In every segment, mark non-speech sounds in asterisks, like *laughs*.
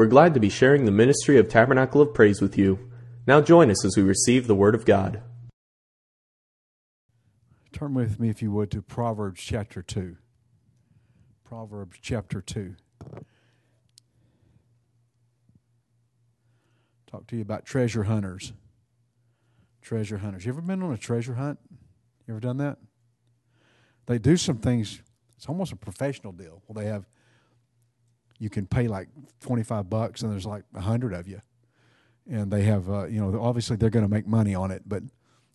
We're glad to be sharing the ministry of Tabernacle of Praise with you. Now join us as we receive the Word of God. Turn with me, if you would, to Proverbs chapter 2. Proverbs chapter 2. Talk to you about treasure hunters. Treasure hunters. You ever been on a treasure hunt? You ever done that? They do some things, it's almost a professional deal. Well, they have, you can pay like 25 bucks and there's like a 100 of you. And they have, uh, you know, obviously they're going to make money on it, but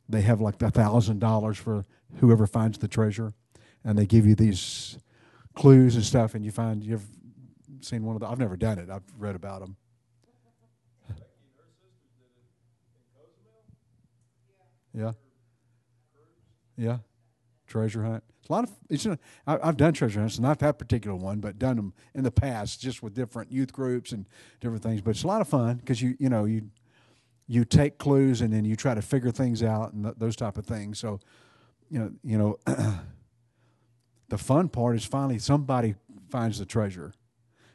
they have like a thousand dollars for whoever finds the treasure, and they give you these clues and stuff, and you find you've seen one of the. I've never done it. I've read about them. Yeah. Yeah. Treasure hunt. A lot of. It's. I, I've done treasure hunts, not that particular one, but done them in the past, just with different youth groups and different things. But it's a lot of fun because you you know you you take clues and then you try to figure things out and th- those type of things. So, you know, you know, *clears throat* the fun part is finally somebody finds the treasure.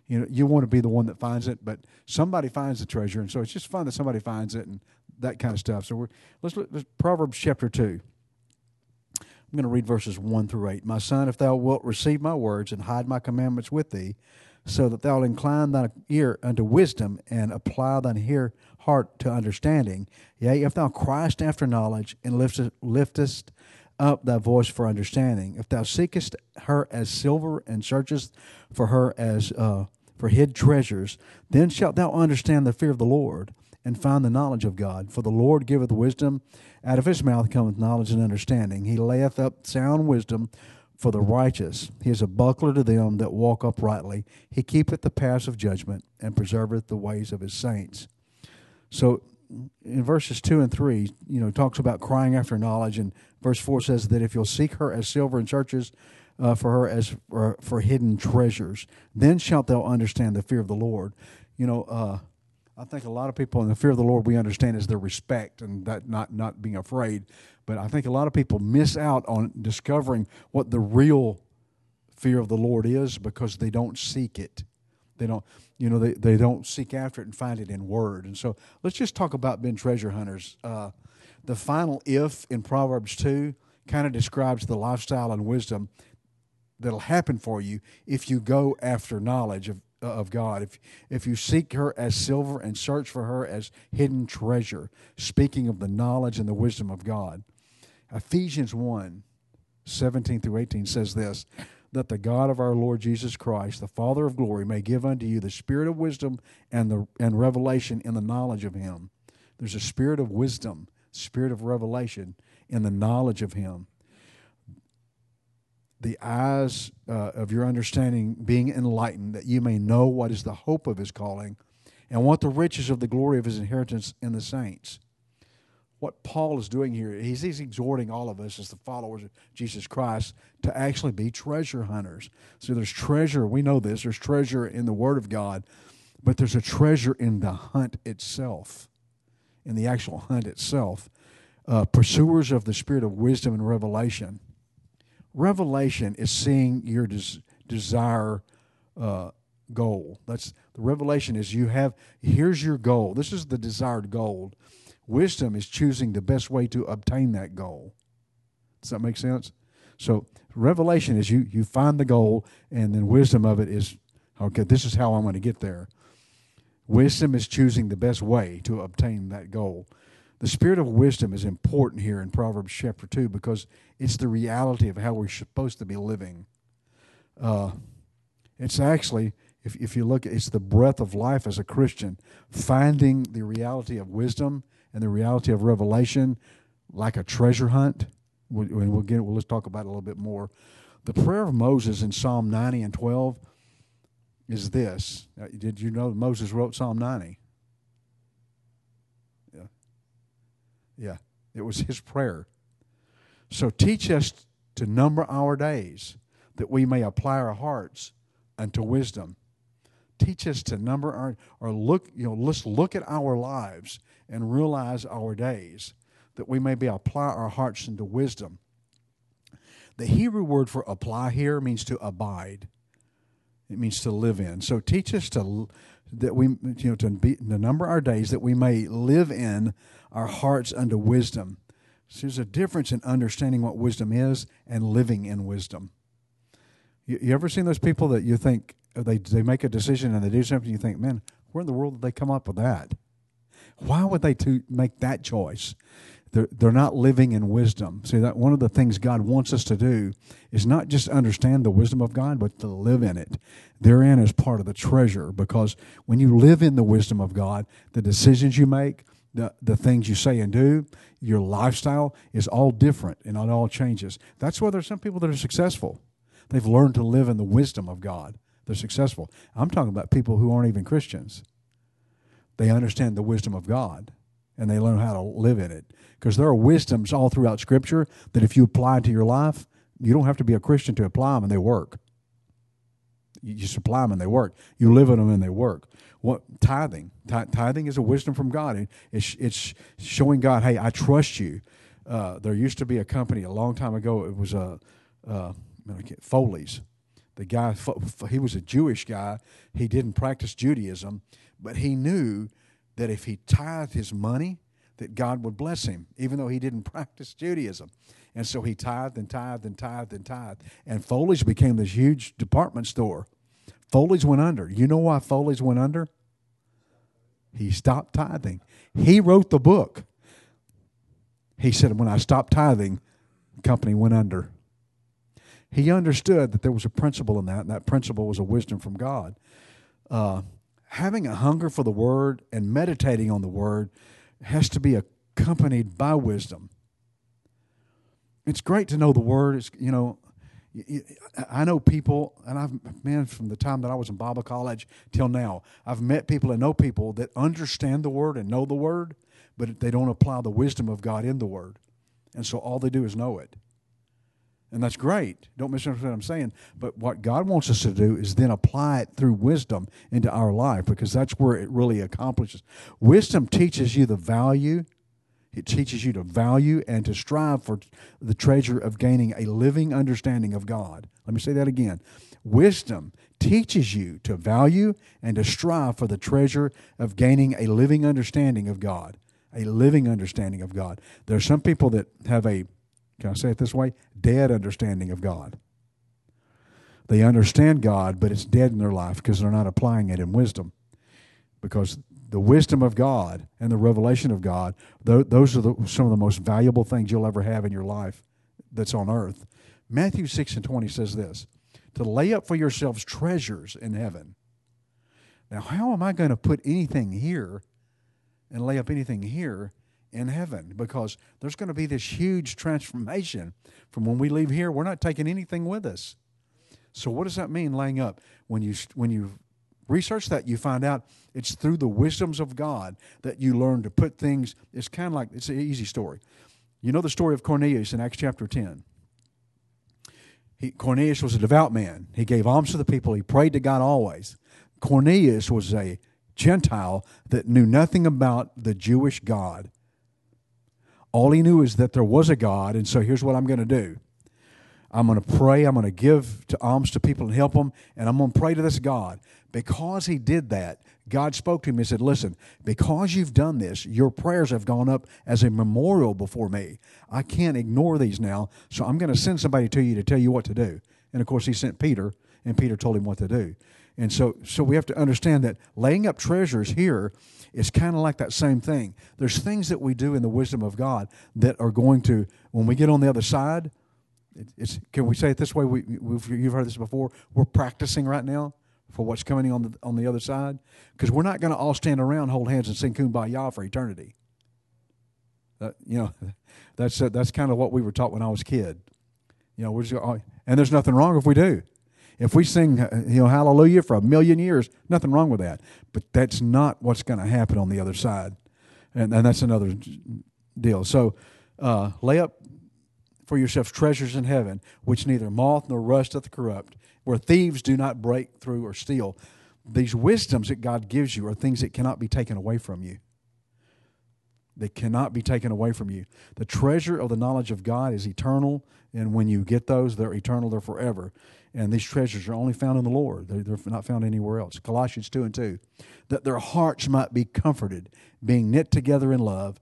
You know, you want to be the one that finds it, but somebody finds the treasure, and so it's just fun that somebody finds it and that kind of stuff. So we're let's look let's, Proverbs chapter two. I'm going to read verses one through eight. My son, if thou wilt receive my words and hide my commandments with thee, so that thou incline thine ear unto wisdom and apply thine ear heart to understanding. Yea, if thou criest after knowledge and liftest, liftest up thy voice for understanding, if thou seekest her as silver and searchest for her as uh, for hid treasures, then shalt thou understand the fear of the Lord and find the knowledge of God. For the Lord giveth wisdom; out of his mouth cometh knowledge and understanding. He layeth up sound wisdom for the righteous. He is a buckler to them that walk uprightly. He keepeth the paths of judgment and preserveth the ways of his saints. So in verses 2 and 3, you know, talks about crying after knowledge. And verse 4 says that if you'll seek her as silver and searches uh, for her as for, for, hidden treasures, then shalt thou understand the fear of the Lord. You know, uh, I think a lot of people in the fear of the Lord we understand is their respect and that not not being afraid. But I think a lot of people miss out on discovering what the real fear of the Lord is because they don't seek it. They don't, you know, they, they don't seek after it and find it in word. And so let's just talk about being treasure hunters. Uh, the final if in Proverbs 2 kind of describes the lifestyle and wisdom that'll happen for you if you go after knowledge of, Uh, of God. If, if you seek her as silver and search for her as hidden treasure, speaking of the knowledge and the wisdom of God. Ephesians 1 17 through 18 says this that the God of our Lord Jesus Christ, the Father of glory, may give unto you the spirit of wisdom and the and revelation in the knowledge of him. There's a spirit of wisdom, spirit of revelation in the knowledge of him. The eyes uh, of your understanding being enlightened, that you may know what is the hope of his calling and what the riches of the glory of his inheritance in the saints what Paul is doing here, he's, he's exhorting all of us as the followers of Jesus Christ to actually be treasure hunters. So there's treasure, we know this, there's treasure in the Word of God, but there's a treasure in the hunt itself, in the actual hunt itself. Uh, pursuers of the spirit of wisdom and revelation. Revelation is seeing your des- desire uh, goal. That's the revelation is you have here's your goal. This is the desired goal Wisdom is choosing the best way to obtain that goal. Does that make sense? So revelation is you you find the goal, and then wisdom of it is okay. This is how I'm going to get there. Wisdom is choosing the best way to obtain that goal. The spirit of wisdom is important here in Proverbs chapter two because it's the reality of how we're supposed to be living. Uh, it's actually if if you look, it's the breath of life as a Christian, finding the reality of wisdom and the reality of revelation like a treasure hunt. And we'll get well, let's talk about it a little bit more. The prayer of Moses in Psalm 90 and 12 is this. Uh, did you know Moses wrote Psalm 90? Yeah. It was his prayer. So teach us to number our days that we may apply our hearts unto wisdom. Teach us to number our or look, you know, let's look at our lives and realize our days, that we may be apply our hearts into wisdom. The Hebrew word for apply here means to abide. It means to live in. So teach us to that we you know to be to number our days that we may live in our hearts unto wisdom. So there's a difference in understanding what wisdom is and living in wisdom. You, you ever seen those people that you think uh, they they make a decision and they do something you think, man, where in the world did they come up with that? Why would they to make that choice? They're, they're not living in wisdom. See that one of the things God wants us to do is not just understand the wisdom of God, but to live in it. Therein is part of the treasure because when you live in the wisdom of God, the decisions you make, the, the things you say and do, your lifestyle is all different and it all changes. That's why there's some people that are successful. They've learned to live in the wisdom of God. They're successful. I'm talking about people who aren't even Christians. They understand the wisdom of God and they learn how to live in it. Because there are wisdoms all throughout Scripture that if you apply to your life, you don't have to be a Christian to apply them and they work. You just apply them and they work. You live in them and they work. What tithing? Tithing is a wisdom from God. It's, it's showing God, hey, I trust you. Uh, there used to be a company a long time ago. It was a uh, Foley's. The guy, he was a Jewish guy. He didn't practice Judaism, but he knew that if he tithed his money, that God would bless him, even though he didn't *laughs* practice Judaism. And so he tithed and tithed and tithed and tithed. And Foley's became this huge department store. Foley's went under. You know why Foley's went under? He stopped tithing. He wrote the book. He said, When I stopped tithing, the company went under. He understood that there was a principle in that, and that principle was a wisdom from God. Uh, having a hunger for the Word and meditating on the Word has to be accompanied by wisdom. It's great to know the Word. It's, you know, I know people, and I've, man, from the time that I was in Bible college till now, I've met people and know people that understand the Word and know the Word, but they don't apply the wisdom of God in the Word. And so all they do is know it. And that's great. Don't misunderstand what I'm saying. But what God wants us to do is then apply it through wisdom into our life because that's where it really accomplishes. Wisdom teaches you the value it teaches you to value and to strive for the treasure of gaining a living understanding of God. Let me say that again. Wisdom teaches you to value and to strive for the treasure of gaining a living understanding of God. A living understanding of God. There are some people that have a, can I say it this way, dead understanding of God. They understand God, but it's dead in their life because they're not applying it in wisdom. Because the wisdom of God and the revelation of God, those are the, some of the most valuable things you'll ever have in your life that's on earth. Matthew 6 and 20 says this to lay up for yourselves treasures in heaven. Now, how am I going to put anything here and lay up anything here in heaven? Because there's going to be this huge transformation from when we leave here. We're not taking anything with us. So, what does that mean, laying up? When you when you research that, you find out it's through the wisdoms of God that you learn to put things. It's kind of like it's an easy story. You know the story of Cornelius in Acts chapter 10. He, Cornelius was a devout man. He gave alms to the people. He prayed to God always. Cornelius was a Gentile that knew nothing about the Jewish God. All he knew is that there was a God, and so here's what I'm going to do. I'm going to pray. I'm going to give to alms to people and help them, and I'm going to pray to this God. Because he did that, God spoke to him and said, Listen, because you've done this, your prayers have gone up as a memorial before me. I can't ignore these now, so I'm going to send somebody to you to tell you what to do. And of course, he sent Peter, and Peter told him what to do. And so, so we have to understand that laying up treasures here is kind of like that same thing. There's things that we do in the wisdom of God that are going to, when we get on the other side, it's, can we say it this way? We, you've heard this before. We're practicing right now for what's coming on the on the other side, because we're not going to all stand around, hold hands, and sing "Kumbaya" for eternity. That, you know, *laughs* that's uh, that's kind of what we were taught when I was a kid. You know, we're just, and there's nothing wrong if we do. If we sing, uh, you know, Hallelujah for a million years, nothing wrong with that. But that's not what's going to happen on the other side, and and that's another deal. So, uh, lay up for yourselves treasures in heaven, which neither moth nor rust doth corrupt, where thieves do not break through or steal. These wisdoms that God gives you are things that cannot be taken away from you. They cannot be taken away from you. The treasure of the knowledge of God is eternal, and when you get those, they're eternal, they're forever. And these treasures are only found in the Lord. They're, they're not found anywhere else. Colossians 2 and 2. That their hearts might be comforted, being knit together in love,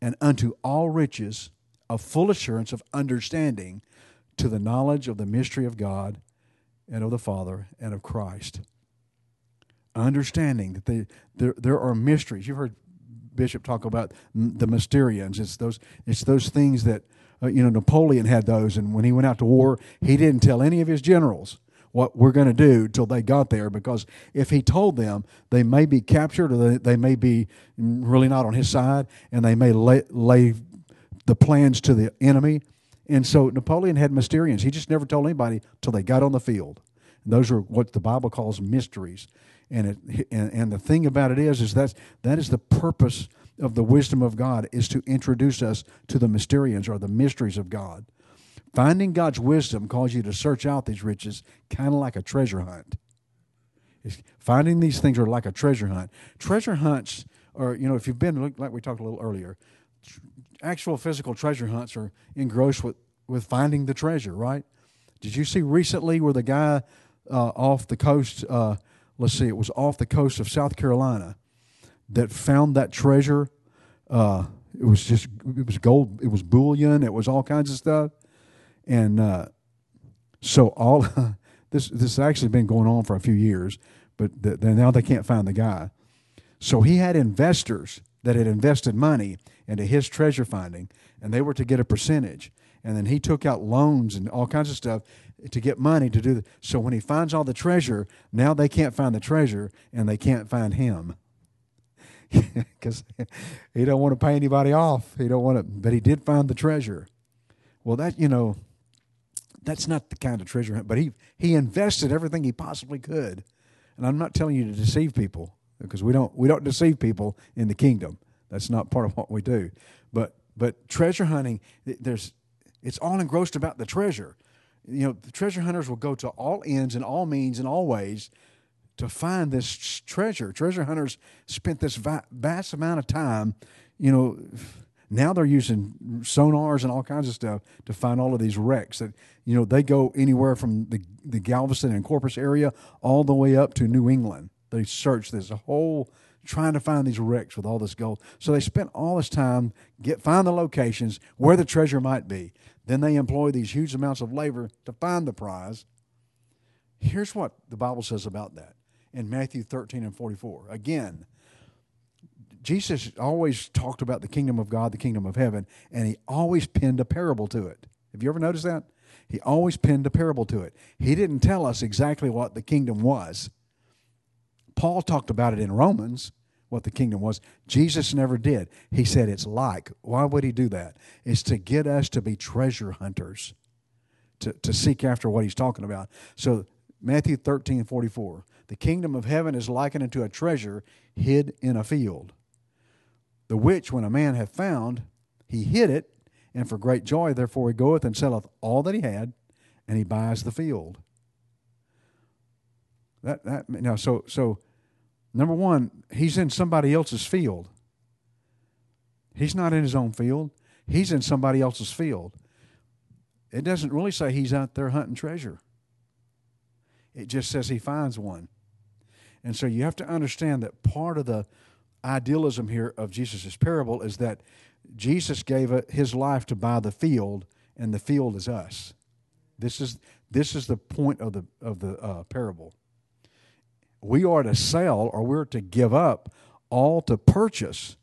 and unto all riches of full assurance of understanding to the knowledge of the mystery of God and of the Father and of Christ. Understanding that they, there, there are mysteries. You've heard Bishop talk about the Mysterians. It's those, it's those things that, uh, you know, Napoleon had those, and when he went out to war, he didn't tell any of his generals what we're going to do till they got there because if he told them they may be captured or they, they may be really not on his side and they may lay, lay the plans to the enemy. And so napoleon had mysterians. He just never told anybody till they got on the field. And those are what the bible calls mysteries. And it and, and the thing about it is is that that is the purpose of the wisdom of god is to introduce us to the mysterians or the mysteries of god. Finding god's wisdom calls you to search out these riches kind of like a treasure hunt. It's, finding these things are like a treasure hunt. Treasure hunts are you know if you've been like we talked a little earlier actual physical treasure hunts are engrossed with with finding the treasure right did you see recently where the guy uh, off the coast uh, let's see, it was off the coast of South Carolina that found that treasure. Uh, it was just, it was gold, it was bullion, it was all kinds of stuff. And uh, so all *laughs* this, this has actually been going on for a few years, but the, now they can't find the guy. So he had investors that had invested money into his treasure finding, and they were to get a percentage. And then he took out loans and all kinds of stuff to get money to do that. So when he finds all the treasure, now they can't find the treasure and they can't find him *laughs* because he don't want to pay anybody off. He don't want to, but he did find the treasure. Well, that you know, that's not the kind of treasure. But he he invested everything he possibly could, and I'm not telling you to deceive people because we don't we don't deceive people in the kingdom. That's not part of what we do. But but treasure hunting, there's it's all engrossed about the treasure you know, the treasure hunters will go to all ends and all means and all ways to find this treasure. Treasure hunters spent this vast amount of time, you know, now they're using sonars and all kinds of stuff to find all of these wrecks that you know they go anywhere from the, the galveston and corpus area all the way up to new england they search this whole trying to find these wrecks with all this gold so they spent all this time get find the locations where the treasure might be then they employ these huge amounts of labor to find the prize. Here's what the Bible says about that in Matthew 13 and 44. Again, Jesus always talked about the kingdom of God, the kingdom of heaven, and he always pinned a parable to it. Have you ever noticed that? He always pinned a parable to it. He didn't tell us exactly what the kingdom was. Paul talked about it in Romans, what the kingdom was. Jesus never did. He said it's like. Why would he do that? It's to get us to be treasure hunters, to, to seek after what he's talking about. So, Matthew 13 44. The kingdom of heaven is likened unto a treasure hid in a field, the which, when a man hath found, he hid it, and for great joy, therefore, he goeth and selleth all that he had, and he buys the field. That, that now so so Number one, he's in somebody else's field. He's not in his own field, he's in somebody else's field. It doesn't really say he's out there hunting treasure, it just says he finds one. And so you have to understand that part of the idealism here of Jesus' parable is that Jesus gave his life to buy the field, and the field is us. This is this is the point of the of the uh, parable we are to sell or we're to give up all to purchase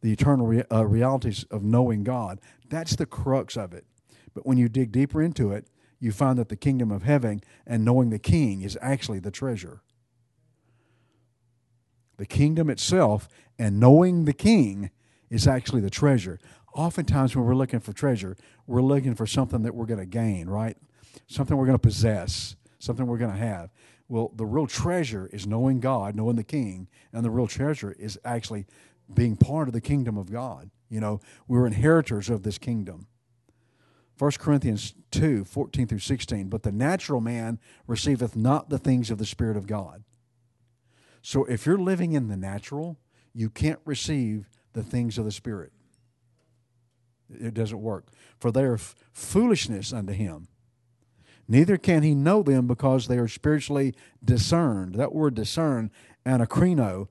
the eternal re- uh, realities of knowing God. That's the crux of it. But when you dig deeper into it, you find that the kingdom of heaven and knowing the king is actually the treasure. The kingdom itself and knowing the king is actually the treasure. Oftentimes, when we're looking for treasure, we're looking for something that we're going to gain, right? Something we're going to possess, something we're going to have. Well, the real treasure is knowing God, knowing the King, and the real treasure is actually being part of the kingdom of God. You know, we're inheritors of this kingdom. 1 Corinthians 2 14 through 16. But the natural man receiveth not the things of the Spirit of God. So if you're living in the natural, you can't receive the things of the Spirit. It doesn't work. For they are f- foolishness unto him. Neither can he know them because they are spiritually discerned. That word discern, anakrino,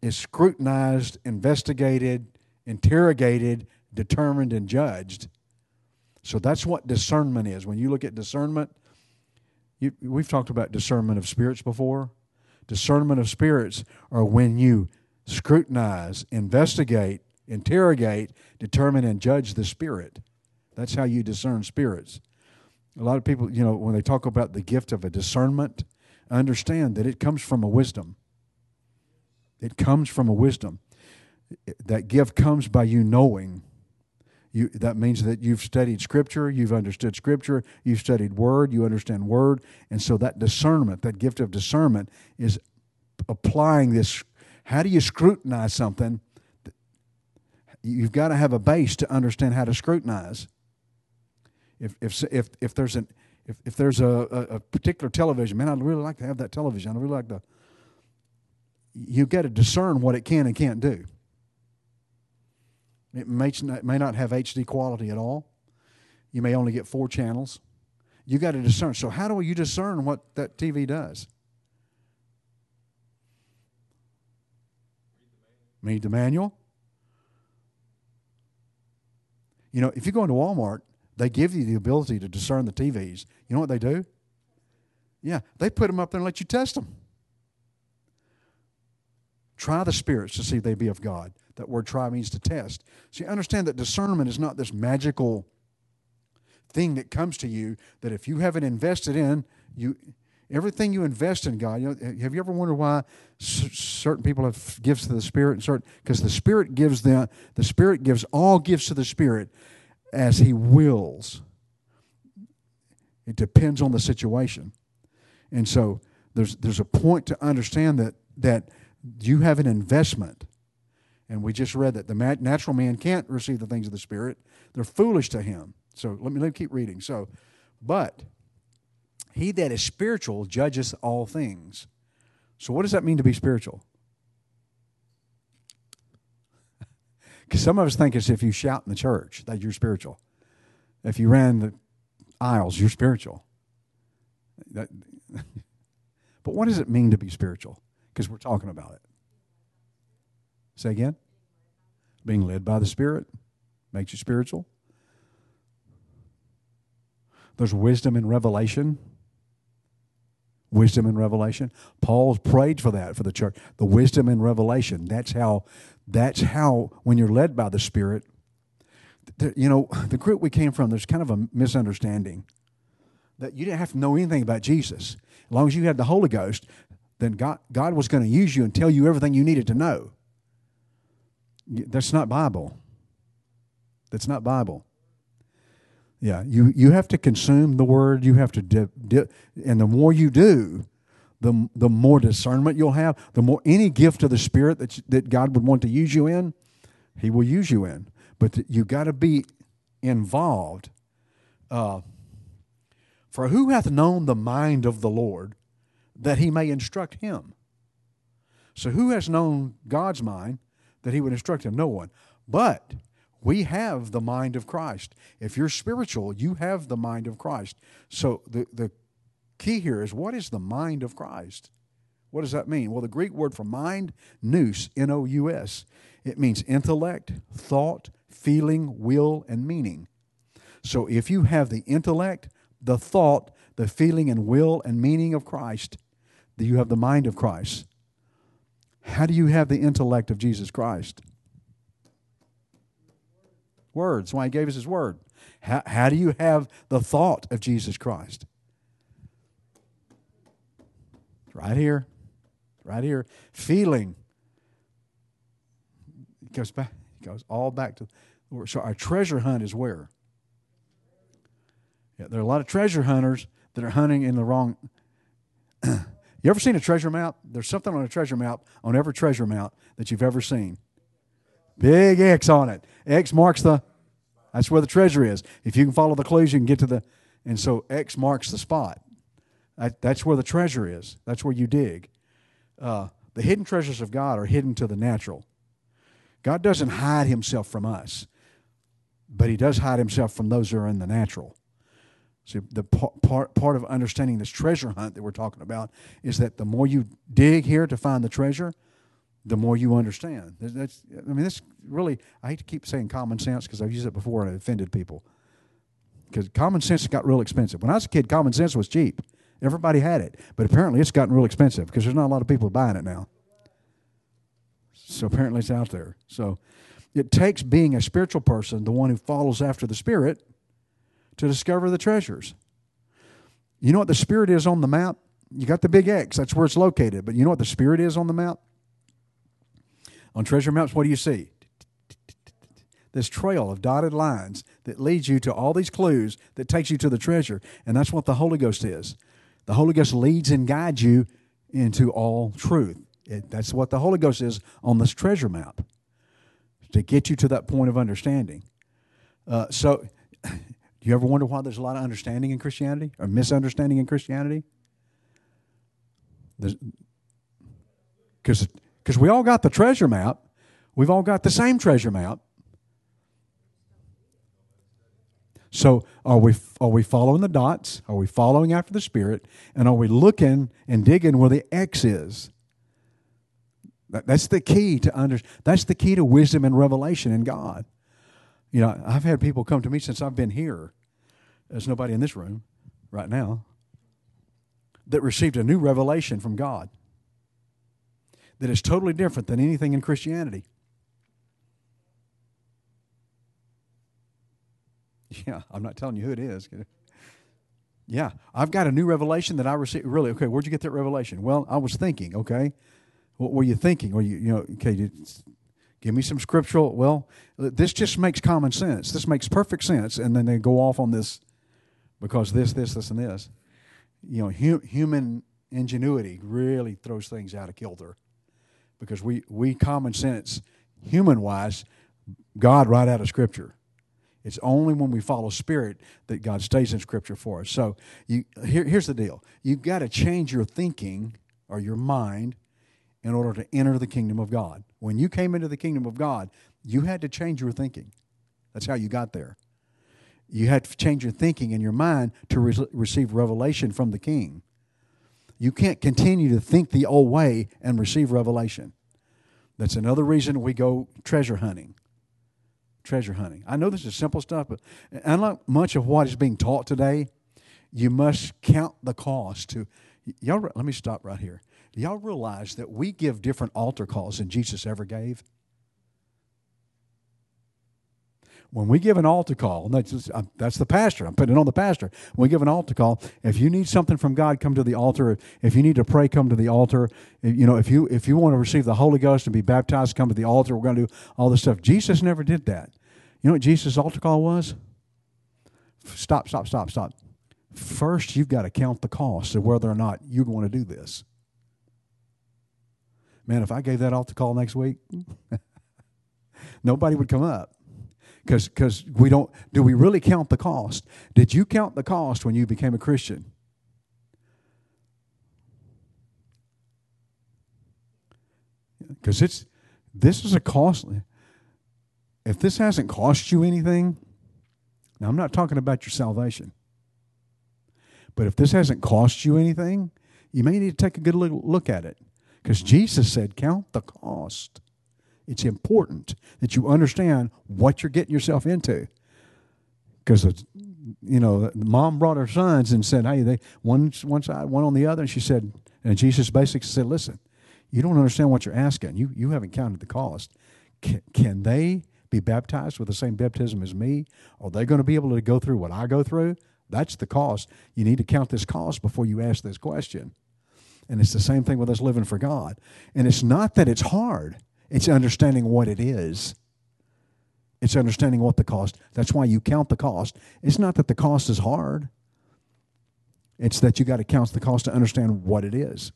is scrutinized, investigated, interrogated, determined, and judged. So that's what discernment is. When you look at discernment, you, we've talked about discernment of spirits before. Discernment of spirits are when you scrutinize, investigate, interrogate, determine, and judge the spirit. That's how you discern spirits. A lot of people, you know, when they talk about the gift of a discernment, understand that it comes from a wisdom. It comes from a wisdom. That gift comes by you knowing. You, that means that you've studied Scripture, you've understood Scripture, you've studied Word, you understand Word, and so that discernment, that gift of discernment, is applying this. How do you scrutinize something? You've got to have a base to understand how to scrutinize. If if if if there's an if, if there's a, a, a particular television, man, I'd really like to have that television. I'd really like to. You've got to discern what it can and can't do. It may not, may not have HD quality at all. You may only get four channels. You got to discern. So, how do you discern what that TV does? Read the manual. You know, if you go into Walmart, they give you the ability to discern the TVs. You know what they do? Yeah, they put them up there and let you test them. Try the spirits to see if they be of God. That word try means to test. So you understand that discernment is not this magical thing that comes to you that if you haven't invested in, you everything you invest in God. You know, eh, have you ever wondered why certain people have gifts to the Spirit and certain because the Spirit gives them the Spirit gives all gifts to the Spirit as He wills. It depends on the situation, and so there's there's a point to understand that that you have an investment. And we just read that the natural man can't receive the things of the Spirit. They're foolish to him. So let me, let me keep reading. So, but he that is spiritual judges all things. So, what does that mean to be spiritual? Because some of us think as if you shout in the church that you're spiritual. If you ran the aisles, you're spiritual. That, *laughs* but what does it mean to be spiritual? because we're talking about it. Say again? Being led by the Spirit makes you spiritual. There's wisdom in revelation. Wisdom in revelation. Paul prayed for that for the church. The wisdom in revelation. That's how. That's how. When you're led by the Spirit, you know the group we came from. There's kind of a misunderstanding that you didn't have to know anything about Jesus. As long as you had the Holy Ghost, then God, God was going to use you and tell you everything you needed to know. That's not Bible. That's not Bible. Yeah, you, you have to consume the word. You have to, dip, dip, and the more you do, the, the more discernment you'll have. The more any gift of the Spirit that, that God would want to use you in, He will use you in. But you got to be involved. Uh, For who hath known the mind of the Lord that he may instruct him. So, who has known God's mind that he would instruct him? No one. But we have the mind of Christ. If you're spiritual, you have the mind of Christ. So, the, the key here is what is the mind of Christ? What does that mean? Well, the Greek word for mind, nous, N O U S, it means intellect, thought, feeling, will, and meaning. So, if you have the intellect, the thought, the feeling, and will and meaning of Christ, that you have the mind of Christ. How do you have the intellect of Jesus Christ? Words. Why he gave us his word. How, how do you have the thought of Jesus Christ? Right here. Right here. Feeling. It goes back. It goes all back to so our treasure hunt is where? Yeah, there are a lot of treasure hunters that are hunting in the wrong *clears throat* You ever seen a treasure map? There's something on a treasure map, on every treasure map that you've ever seen. Big X on it. X marks the, that's where the treasure is. If you can follow the clues, you can get to the, and so X marks the spot. That, that's where the treasure is. That's where you dig. Uh, the hidden treasures of God are hidden to the natural. God doesn't hide himself from us, but he does hide himself from those who are in the natural. See, the part, part of understanding this treasure hunt that we're talking about is that the more you dig here to find the treasure, the more you understand. That's, I mean, this really, I hate to keep saying common sense because I've used it before and it offended people. Because common sense got real expensive. When I was a kid, common sense was cheap. Everybody had it. But apparently it's gotten real expensive because there's not a lot of people buying it now. So apparently it's out there. So it takes being a spiritual person, the one who follows after the Spirit, to discover the treasures. You know what the Spirit is on the map? You got the big X, that's where it's located. But you know what the Spirit is on the map? On treasure maps, what do you see? This trail of dotted lines that leads you to all these clues that takes you to the treasure. And that's what the Holy Ghost is. The Holy Ghost leads and guides you into all truth. It, that's what the Holy Ghost is on this treasure map to get you to that point of understanding. Uh, so, *laughs* do you ever wonder why there's a lot of understanding in Christianity or misunderstanding in Christianity? Because because we all got the treasure map. We've all got the same treasure map. So are we are we following the dots? Are we following after the Spirit? And are we looking and digging where the X is? That, that's the key to under, That's the key to wisdom and revelation in God. You know, I've had people come to me since I've been here. There's nobody in this room right now that received a new revelation from God that is totally different than anything in Christianity. *laughs* Yeah, I'm not telling you who it is. *laughs* Yeah, I've got a new revelation that I received. Really? Okay, where'd you get that revelation? Well, I was thinking, okay. What were you thinking? Were you, you know, okay, give me some scriptural. Well, this just makes common sense. This makes perfect sense. And then they go off on this because this, this, this, and this. You know, hu- human ingenuity really throws things out of kilter because we, we common sense, human wise, God right out of Scripture. It's only when we follow Spirit that God stays in Scripture for us. So you, here, here's the deal you've got to change your thinking or your mind in order to enter the kingdom of God. When you came into the kingdom of God, you had to change your thinking. That's how you got there. You had to change your thinking and your mind to re- receive revelation from the king. You can't continue to think the old way and receive revelation. That's another reason we go treasure hunting. Treasure hunting. I know this is simple stuff, but unlike much of what is being taught today, you must count the cost to y'all let me stop right here. Do y'all realize that we give different altar calls than Jesus ever gave? When we give an altar call, that's, uh, that's the pastor. I'm putting it on the pastor. When we give an altar call, if you need something from God, come to the altar. If you need to pray, come to the altar. You know, if you if you want to receive the Holy Ghost and be baptized, come to the altar. We're going to do all this stuff. Jesus never did that. You know what Jesus' altar call was? Stop, stop, stop, stop. First, you've got to count the cost of whether or not you want to do this. Man, if I gave that altar call next week, *laughs* nobody would come up because because we don't do we really count the cost? Did you count the cost when you became a christian? Because it's this is a costly if this hasn't cost you anything now i'm not talking about your salvation. But if this hasn't cost you anything you may need to take a good look at it. Because jesus said count the cost it's important that you understand what you're getting yourself into. Because you know, mom brought her sons and said, "Hey, they one one side, one on the other," and she said, and Jesus basically said, "Listen, you don't understand what you're asking. You you haven't counted the cost. Can, can they be baptized with the same baptism as me? Are they going to be able to go through what I go through? That's the cost. You need to count this cost before you ask this question." And it's the same thing with us living for God. And it's not that it's hard. It's understanding what it is. It's understanding what the cost. That's why you count the cost. It's not that the cost is hard. It's that you got to count the cost to understand what it is.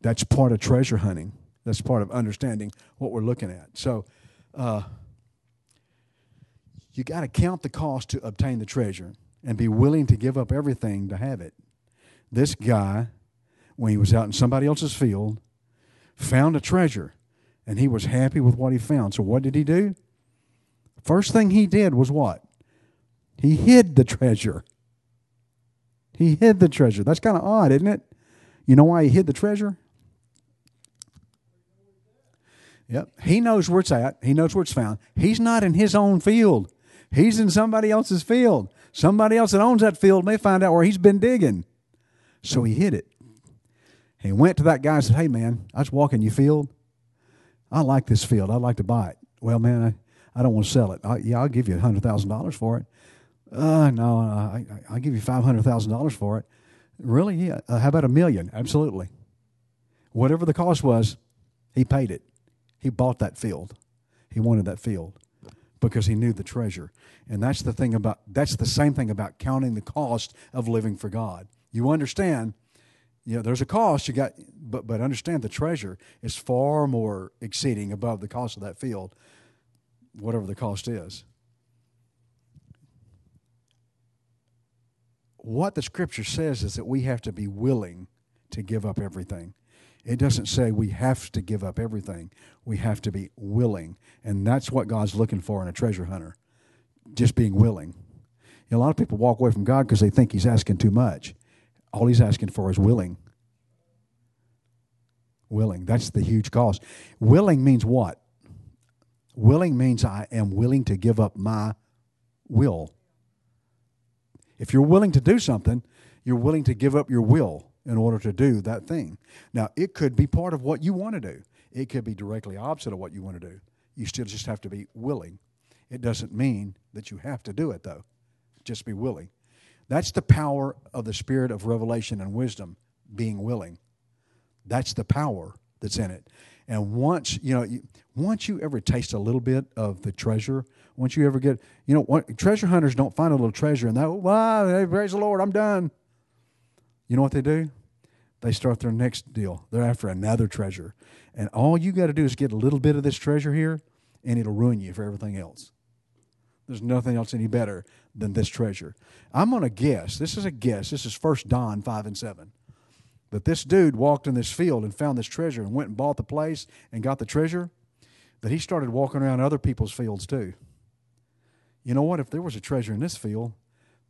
That's part of treasure hunting. That's part of understanding what we're looking at. So, uh, you got to count the cost to obtain the treasure and be willing to give up everything to have it. This guy, when he was out in somebody else's field, found a treasure And he was happy with what he found. So what did he do? First thing he did was what? He hid the treasure. He hid the treasure. That's kind of odd, isn't it? You know why he hid the treasure? Yep. He knows where it's at. He knows where it's found. He's not in his own field. He's in somebody else's field. Somebody else that owns that field may find out where he's been digging. So he hid it. He went to that guy and said, Hey, man, I was walking your field. I like this field. I'd like to buy it. Well, man, I, I don't want to sell it. I, yeah, I'll give you $100,000 for it. Uh, no, I, I'll give you $500,000 for it. Really? Yeah. Uh, how about a million? Absolutely. Whatever the cost was, he paid it. He bought that field. He wanted that field because he knew the treasure. And that's the thing about that's the same thing about counting the cost of living for God. You understand, you know, there's a cost you got but but understand the treasure is far more exceeding above the cost of that field, whatever the cost is. What the scripture says is that we have to be willing to give up everything. It doesn't say we have to give up everything. We have to be willing. And that's what God's looking for in a treasure hunter just being willing. You know, a lot of people walk away from God because they think He's asking too much. All He's asking for is willing. Willing. That's the huge cost. Willing means what? Willing means I am willing to give up my will. If you're willing to do something, you're willing to give up your will in order to do that thing. Now, it could be part of what you want to do, it could be directly opposite of what you want to do. You still just have to be willing. It doesn't mean that you have to do it, though. Just be willing. That's the power of the spirit of revelation and wisdom, being willing. That's the power that's in it. And once you know, once you ever taste a little bit of the treasure, once you ever get, you know, treasure hunters don't find a little treasure and that, wow, praise the Lord, I'm done. You know what they do? They start their next deal. They're after another treasure. And all you got to do is get a little bit of this treasure here, and it'll ruin you for everything else. There's nothing else any better than this treasure. I'm going to guess, this is a guess, this is First Don 5 and 7, that this dude walked in this field and found this treasure and went and bought the place and got the treasure, that he started walking around other people's fields too. You know what? If there was a treasure in this field,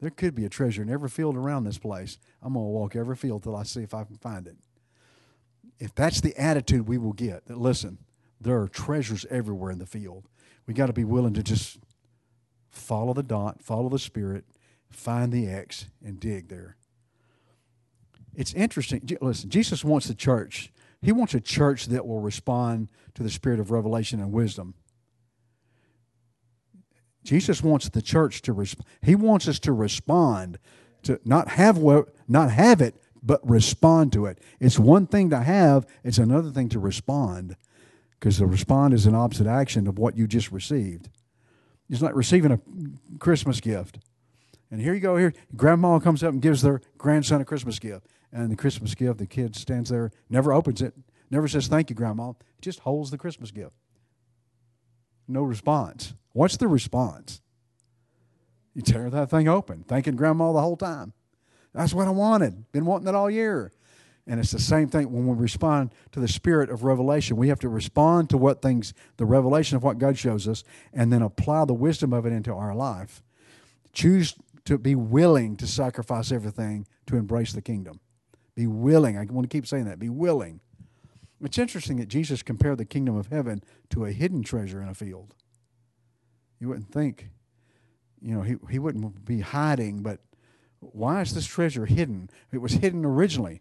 there could be a treasure in every field around this place. I'm going to walk every field till I see if I can find it. If that's the attitude we will get, that listen, there are treasures everywhere in the field. We got to be willing to just follow the dot, follow the spirit, find the X, and dig there. It's interesting. Listen, Jesus wants the church. He wants a church that will respond to the spirit of revelation and wisdom. Jesus wants the church to respond. He wants us to respond to not have not have it, but respond to it. It's one thing to have; it's another thing to respond, because the respond is an opposite action of what you just received. It's like receiving a Christmas gift, and here you go. Here, grandma comes up and gives their grandson a Christmas gift, and the Christmas gift, the kid stands there, never opens it, never says thank you, grandma. Just holds the Christmas gift. No response. What's the response? You tear that thing open, thanking grandma the whole time. That's what I wanted. Been wanting it all year. And it's the same thing when we respond to the spirit of revelation. We have to respond to what things, the revelation of what God shows us, and then apply the wisdom of it into our life. Choose to be willing to sacrifice everything to embrace the kingdom. Be willing. I want to keep saying that. Be willing. It's interesting that Jesus compared the kingdom of heaven to a hidden treasure in a field. You wouldn't think, you know, he, he wouldn't be hiding, but why is this treasure hidden? It was hidden originally.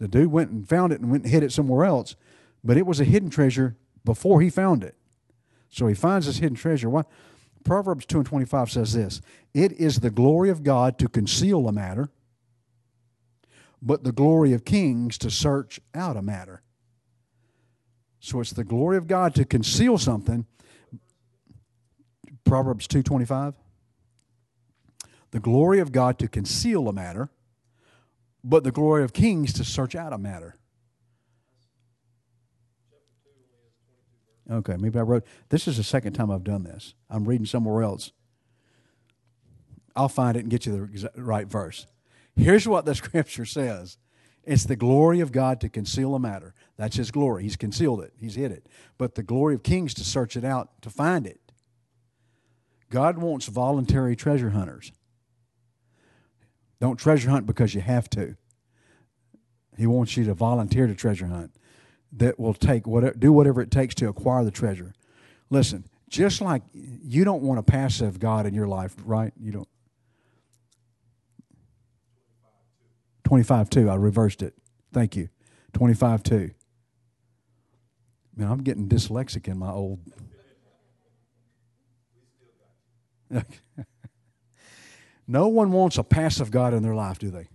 The dude went and found it and went and hid it somewhere else, but it was a hidden treasure before he found it. So he finds this hidden treasure. What? Proverbs 2 and 25 says this It is the glory of God to conceal a matter, but the glory of kings to search out a matter. So it's the glory of God to conceal something, Proverbs 2:25. The glory of God to conceal a matter, but the glory of kings to search out a matter. Okay, maybe I wrote this is the second time I've done this. I'm reading somewhere else. I'll find it and get you the right verse. Here's what the *laughs* scripture says It's the glory of God to conceal a matter. That's his glory. He's concealed it, he's hid it. But the glory of kings to search it out, to find it. God wants voluntary treasure hunters. Don't treasure hunt because you have to. He wants you to volunteer to treasure hunt that will take whatever, do whatever it takes to acquire the treasure. Listen, just like you don't want a passive God in your life, right? You don't. 25 2. I reversed it. Thank you. 25 2. Man, I'm getting dyslexic in my old. *laughs* no one wants a passive God in their life, do they?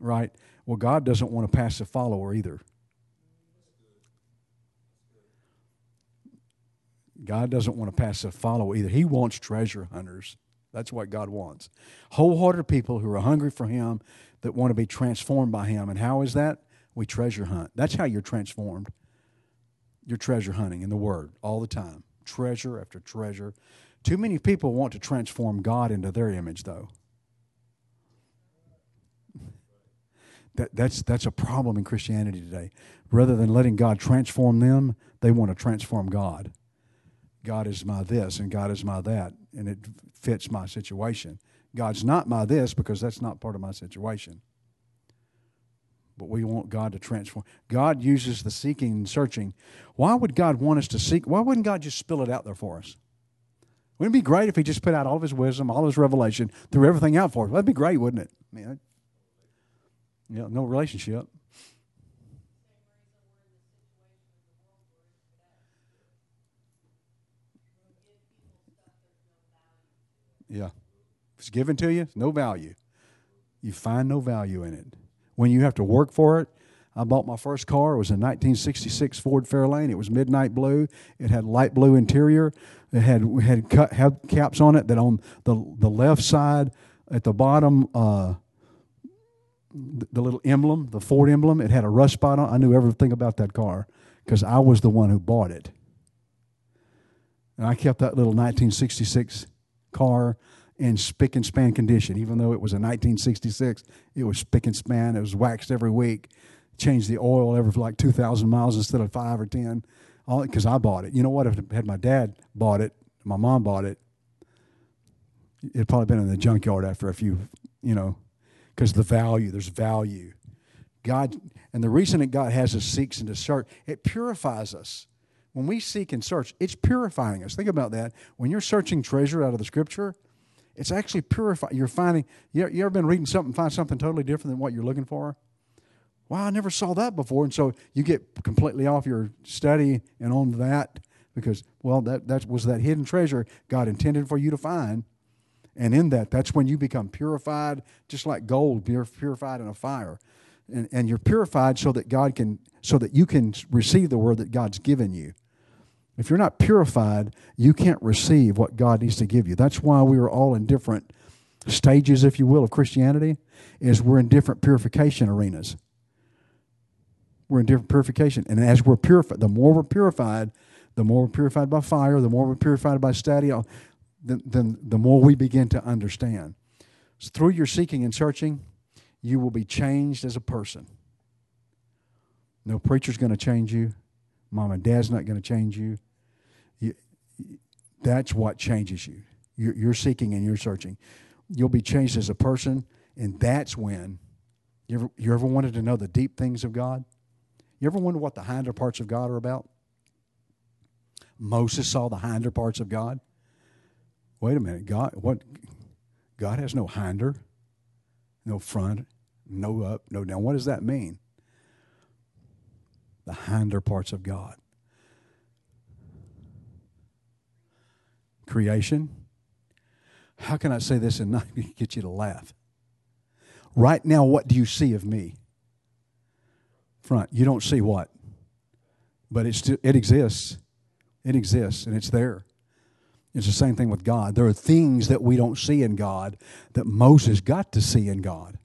Right? Well, God doesn't want a passive follower either. God doesn't want a passive follower either. He wants treasure hunters. That's what God wants. Wholehearted people who are hungry for Him, that want to be transformed by Him. And how is that? We treasure hunt. That's how you're transformed. You're treasure hunting in the Word all the time. Treasure after treasure. Too many people want to transform God into their image, though. That, that's, that's a problem in Christianity today. Rather than letting God transform them, they want to transform God. God is my this and God is my that, and it fits my situation. God's not my this because that's not part of my situation. But we want God to transform. God uses the seeking and searching. Why would God want us to seek? Why wouldn't God just spill it out there for us? Wouldn't it be great if He just put out all of His wisdom, all of His revelation, threw everything out for us? That'd be great, wouldn't it? I mean, yeah, no relationship. Yeah. If it's given to you, no value. You find no value in it. When you have to work for it, I bought my first car. It was a 1966 Ford Fairlane. It was midnight blue. It had light blue interior. It had had cut had caps on it that on the the left side at the bottom, uh, the, little emblem, the Ford emblem, it had a rust spot on. I knew everything about that car because I was the one who bought it. And I kept that little 1966 car in spick and span condition. Even though it was a 1966, it was spick and span. It was waxed every week. Changed the oil every like 2,000 miles instead of five or 10. Because I bought it. You know what? If had my dad bought it, my mom bought it, it'd probably been in the junkyard after a few, you know, because the value. There's value. God, and the reason that God has us seeks and to search, it purifies us. When we seek and search, it's purifying us. Think about that. When you're searching treasure out of the scripture, it's actually purifying. You're finding, you ever been reading something, find something totally different than what you're looking for? Wow, I never saw that before. And so you get completely off your study and on that because, well, that, that was that hidden treasure God intended for you to find. And in that, that's when you become purified, just like gold, purified in a fire. And, and you're purified so that God can, so that you can receive the word that God's given you. If you're not purified, you can't receive what God needs to give you. That's why we are all in different stages, if you will, of Christianity, is we're in different purification arenas. We're in different purification. And as we're purified, the more we're purified, the more we're purified by fire, the more we're purified by study, uh, then, then the more we begin to understand. So through your seeking and searching, you will be changed as a person. No preacher's going to change you. Mom and dad's not going to change you. you. That's what changes you. You're, you're seeking and you're searching. You'll be changed as a person, and that's when you ever, you ever wanted to know the deep things of God? You ever wonder what the hinder parts of God are about? Moses saw the hinder parts of God. Wait a minute, God what God has no hinder, no front, no up, no down. What does that mean? the hinder parts of God. Creation. How can I say this and not *laughs* get you to laugh? Right now, what do you see of me? Front. You don't see what? But it, still, it exists. It exists and it's there. It's the same thing with God. There are things that we don't see in God that Moses got to see in God.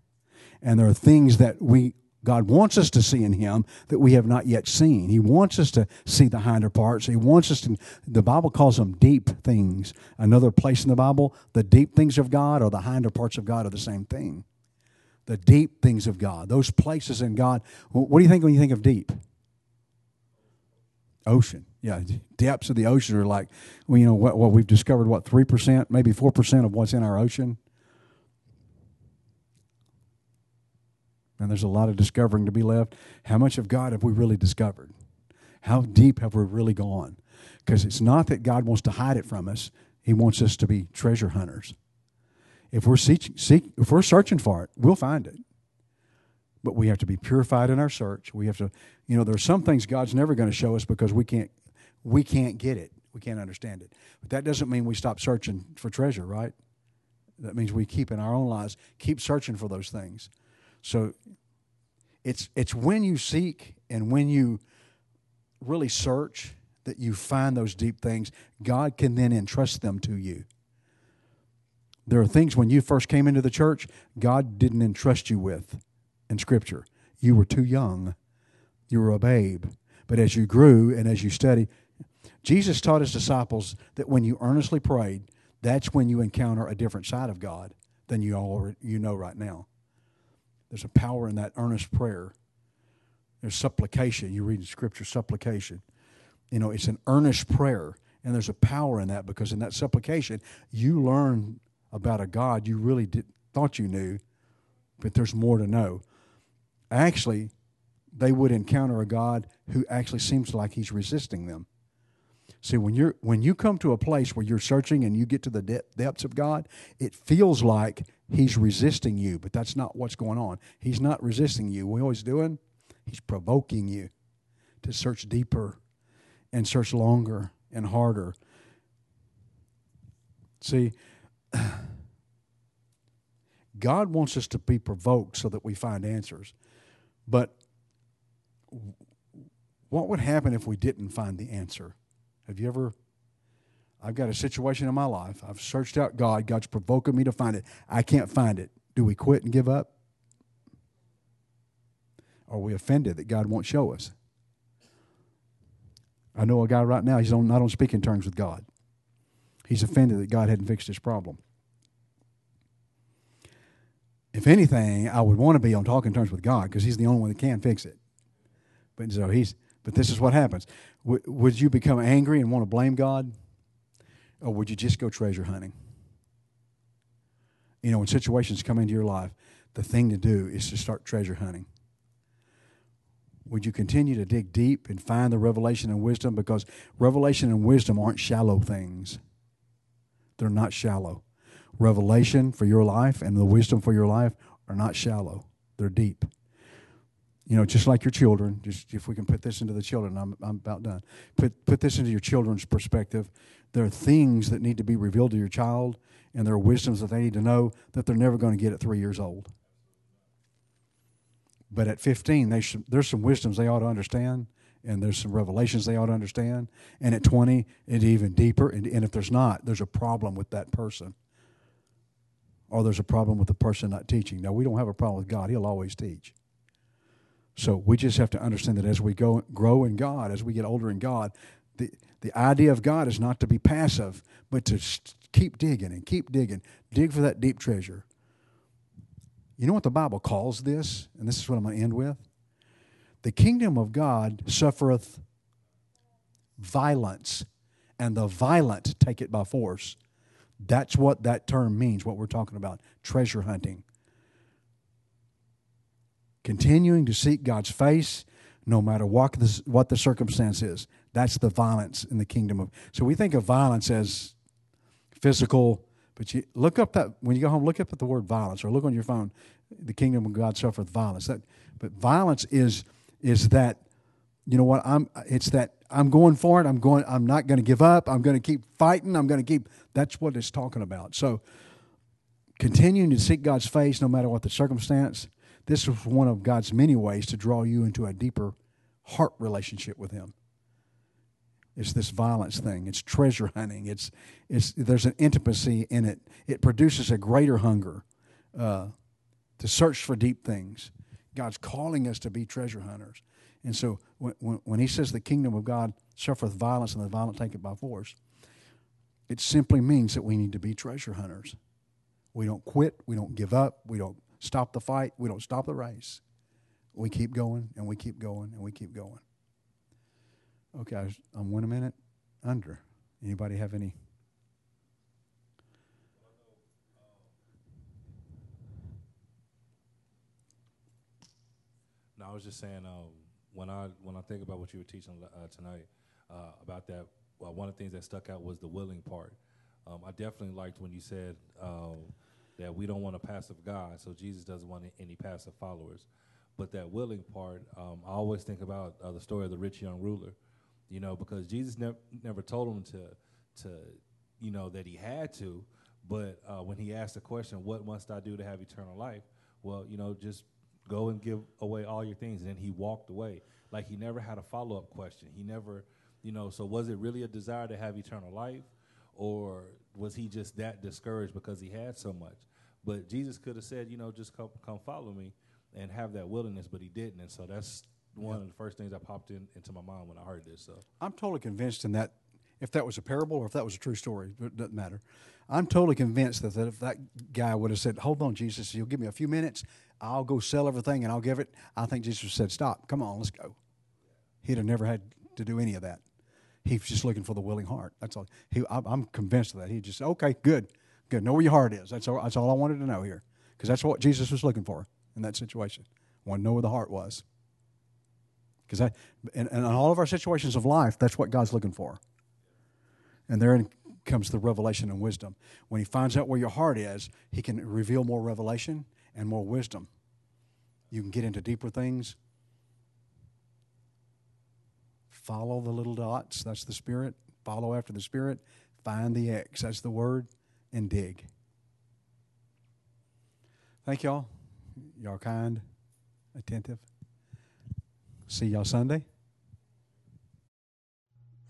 And there are things that we God wants us to see in Him that we have not yet seen. He wants us to see the hinder parts. He wants us to, the Bible calls them deep things. Another place in the Bible, the deep things of God or the hinder parts of God are the same thing. The deep things of God, those places in God. What do you think when you think of deep? Ocean. Yeah, depths of the ocean are like, well, you know, what, what we've discovered, what, 3%, maybe 4% of what's in our ocean? And there's a lot of discovering to be left. How much of God have we really discovered? How deep have we really gone? Because it's not that God wants to hide it from us, He wants us to be treasure hunters. If we're, seek, seek, if we're searching for it, we'll find it. But we have to be purified in our search. We have to, you know, there are some things God's never going to show us because we can't, we can't get it. We can't understand it. But that doesn't mean we stop searching for treasure, right? That means we keep in our own lives, keep searching for those things. So it's it's when you seek and when you really search that you find those deep things. God can then entrust them to you. There are things when you first came into the church, God didn't entrust you with in Scripture. You were too young, you were a babe. But as you grew and as you studied, Jesus taught his disciples that when you earnestly prayed, that's when you encounter a different side of God than you already you know right now. There's a power in that earnest prayer. There's supplication. You read in Scripture, supplication. You know, it's an earnest prayer, and there's a power in that because in that supplication, you learn about a God you really did, thought you knew, but there's more to know. Actually, they would encounter a God who actually seems like He's resisting them. See, when you're when you come to a place where you're searching and you get to the de- depths of God, it feels like He's resisting you, but that's not what's going on. He's not resisting you. What always doing? He's provoking you to search deeper and search longer and harder. See, *clears throat* God wants us to be provoked so that we find answers. But what would happen if we didn't find the answer? Have you ever? I've got a situation in my life. I've searched out God. God's provoking me to find it. I can't find it. Do we quit and give up? Are we offended that God won't show us? I know a guy right now, he's on, not on speaking terms with God. He's offended that God hadn't fixed his problem. If anything, I would want to be on talking terms with God because he's the only one that can fix it. But so he's but this is what happens. W- would you become angry and want to blame God? Or would you just go treasure hunting? You know, when situations come into your life, the thing to do is to start treasure hunting. Would you continue to dig deep and find the revelation and wisdom? Because revelation and wisdom aren't shallow things, they're not shallow. Revelation for your life and the wisdom for your life are not shallow, they're deep you know, just like your children, just if we can put this into the children, I'm, I'm about done. Put, put this into your children's perspective. There are things that need to be revealed to your child, and there are wisdoms that they need to know that they're never going to get at three years old. But at 15, they should, there's some wisdoms they ought to understand, and there's some revelations they ought to understand. And at 20, it's even deeper. And, and if there's not, there's a problem with that person. Or there's a problem with the person not teaching. Now, we don't have a problem with God, He'll always teach. So we just have to understand that as we go grow in God, as we get older in God, the the idea of God is not to be passive, but to keep digging and keep digging, dig for that deep treasure. You know what the Bible calls this, and this is what I'm going to end with. The kingdom of God suffereth violence, and the violent take it by force. That's what that term means, what we're talking about treasure hunting continuing to seek God's face no matter what the, what the circumstance is. That's the violence in the kingdom of. So we think of violence as physical, but you look up that when you go home, look up at the word violence or look on your phone. The kingdom of God suffereth violence. That, but violence is is that you know what I'm. It's that I'm going for it. I'm going. I'm not going to give up. I'm going to keep fighting. I'm going to keep. That's what it's talking about. So continuing to seek God's face no matter what the circumstance this is one of God's many ways to draw you into a deeper heart relationship with Him. It's this violence thing. It's treasure hunting. It's, it's, there's an intimacy in it. It produces a greater hunger uh, to search for deep things. God's calling us to be treasure hunters. And so when, when, when He says the kingdom of God suffereth violence and the violent take it by force, it simply means that we need to be treasure hunters. We don't quit. We don't give up. We don't stop the fight. We don't stop the race. We keep going and we keep going and we keep going. Okay, I'm one minute under. Anybody have any? No, I was just saying um, when I when I think about what you were teaching uh, tonight uh, about that, well, one of the things that stuck out was the willing part. Um, I definitely liked when you said um, that we don't want a passive God, so Jesus doesn't want any passive followers. But that willing part, um, I always think about uh, the story of the rich young ruler, you know, because Jesus never never told him to to you know that he had to, but uh, when he asked the question, "What must I do to have eternal life?" Well, you know, just go and give away all your things, and then he walked away. Like he never had a follow up question. He never, you know. So was it really a desire to have eternal life? or was he just that discouraged because he had so much? But Jesus could have said, you know, just come, come follow me and have that willingness, but he didn't. And so that's one of the first things that popped in into my mind when I heard this. So I'm totally convinced in that if that was a parable or if that was a true story, it doesn't matter. I'm totally convinced that, that if that guy would have said, Hold on, Jesus, you'll give me a few minutes, I'll go sell everything and I'll give it. I think Jesus said, Stop, come on, let's go. He'd have never had to do any of that. He was just looking for the willing heart. That's all. He, I'm convinced of that. He just, okay, good, good. Know where your heart is. That's all, that's all I wanted to know here. Because that's what Jesus was looking for in that situation. Want to know where the heart was. Because in, in all of our situations of life, that's what God's looking for. And there comes the revelation and wisdom. When He finds out where your heart is, He can reveal more revelation and more wisdom. You can get into deeper things Follow the little dots. That's the Spirit. Follow after the Spirit. Find the X. That's the word. And dig. Thank y'all. Y'all kind, attentive. See y'all Sunday.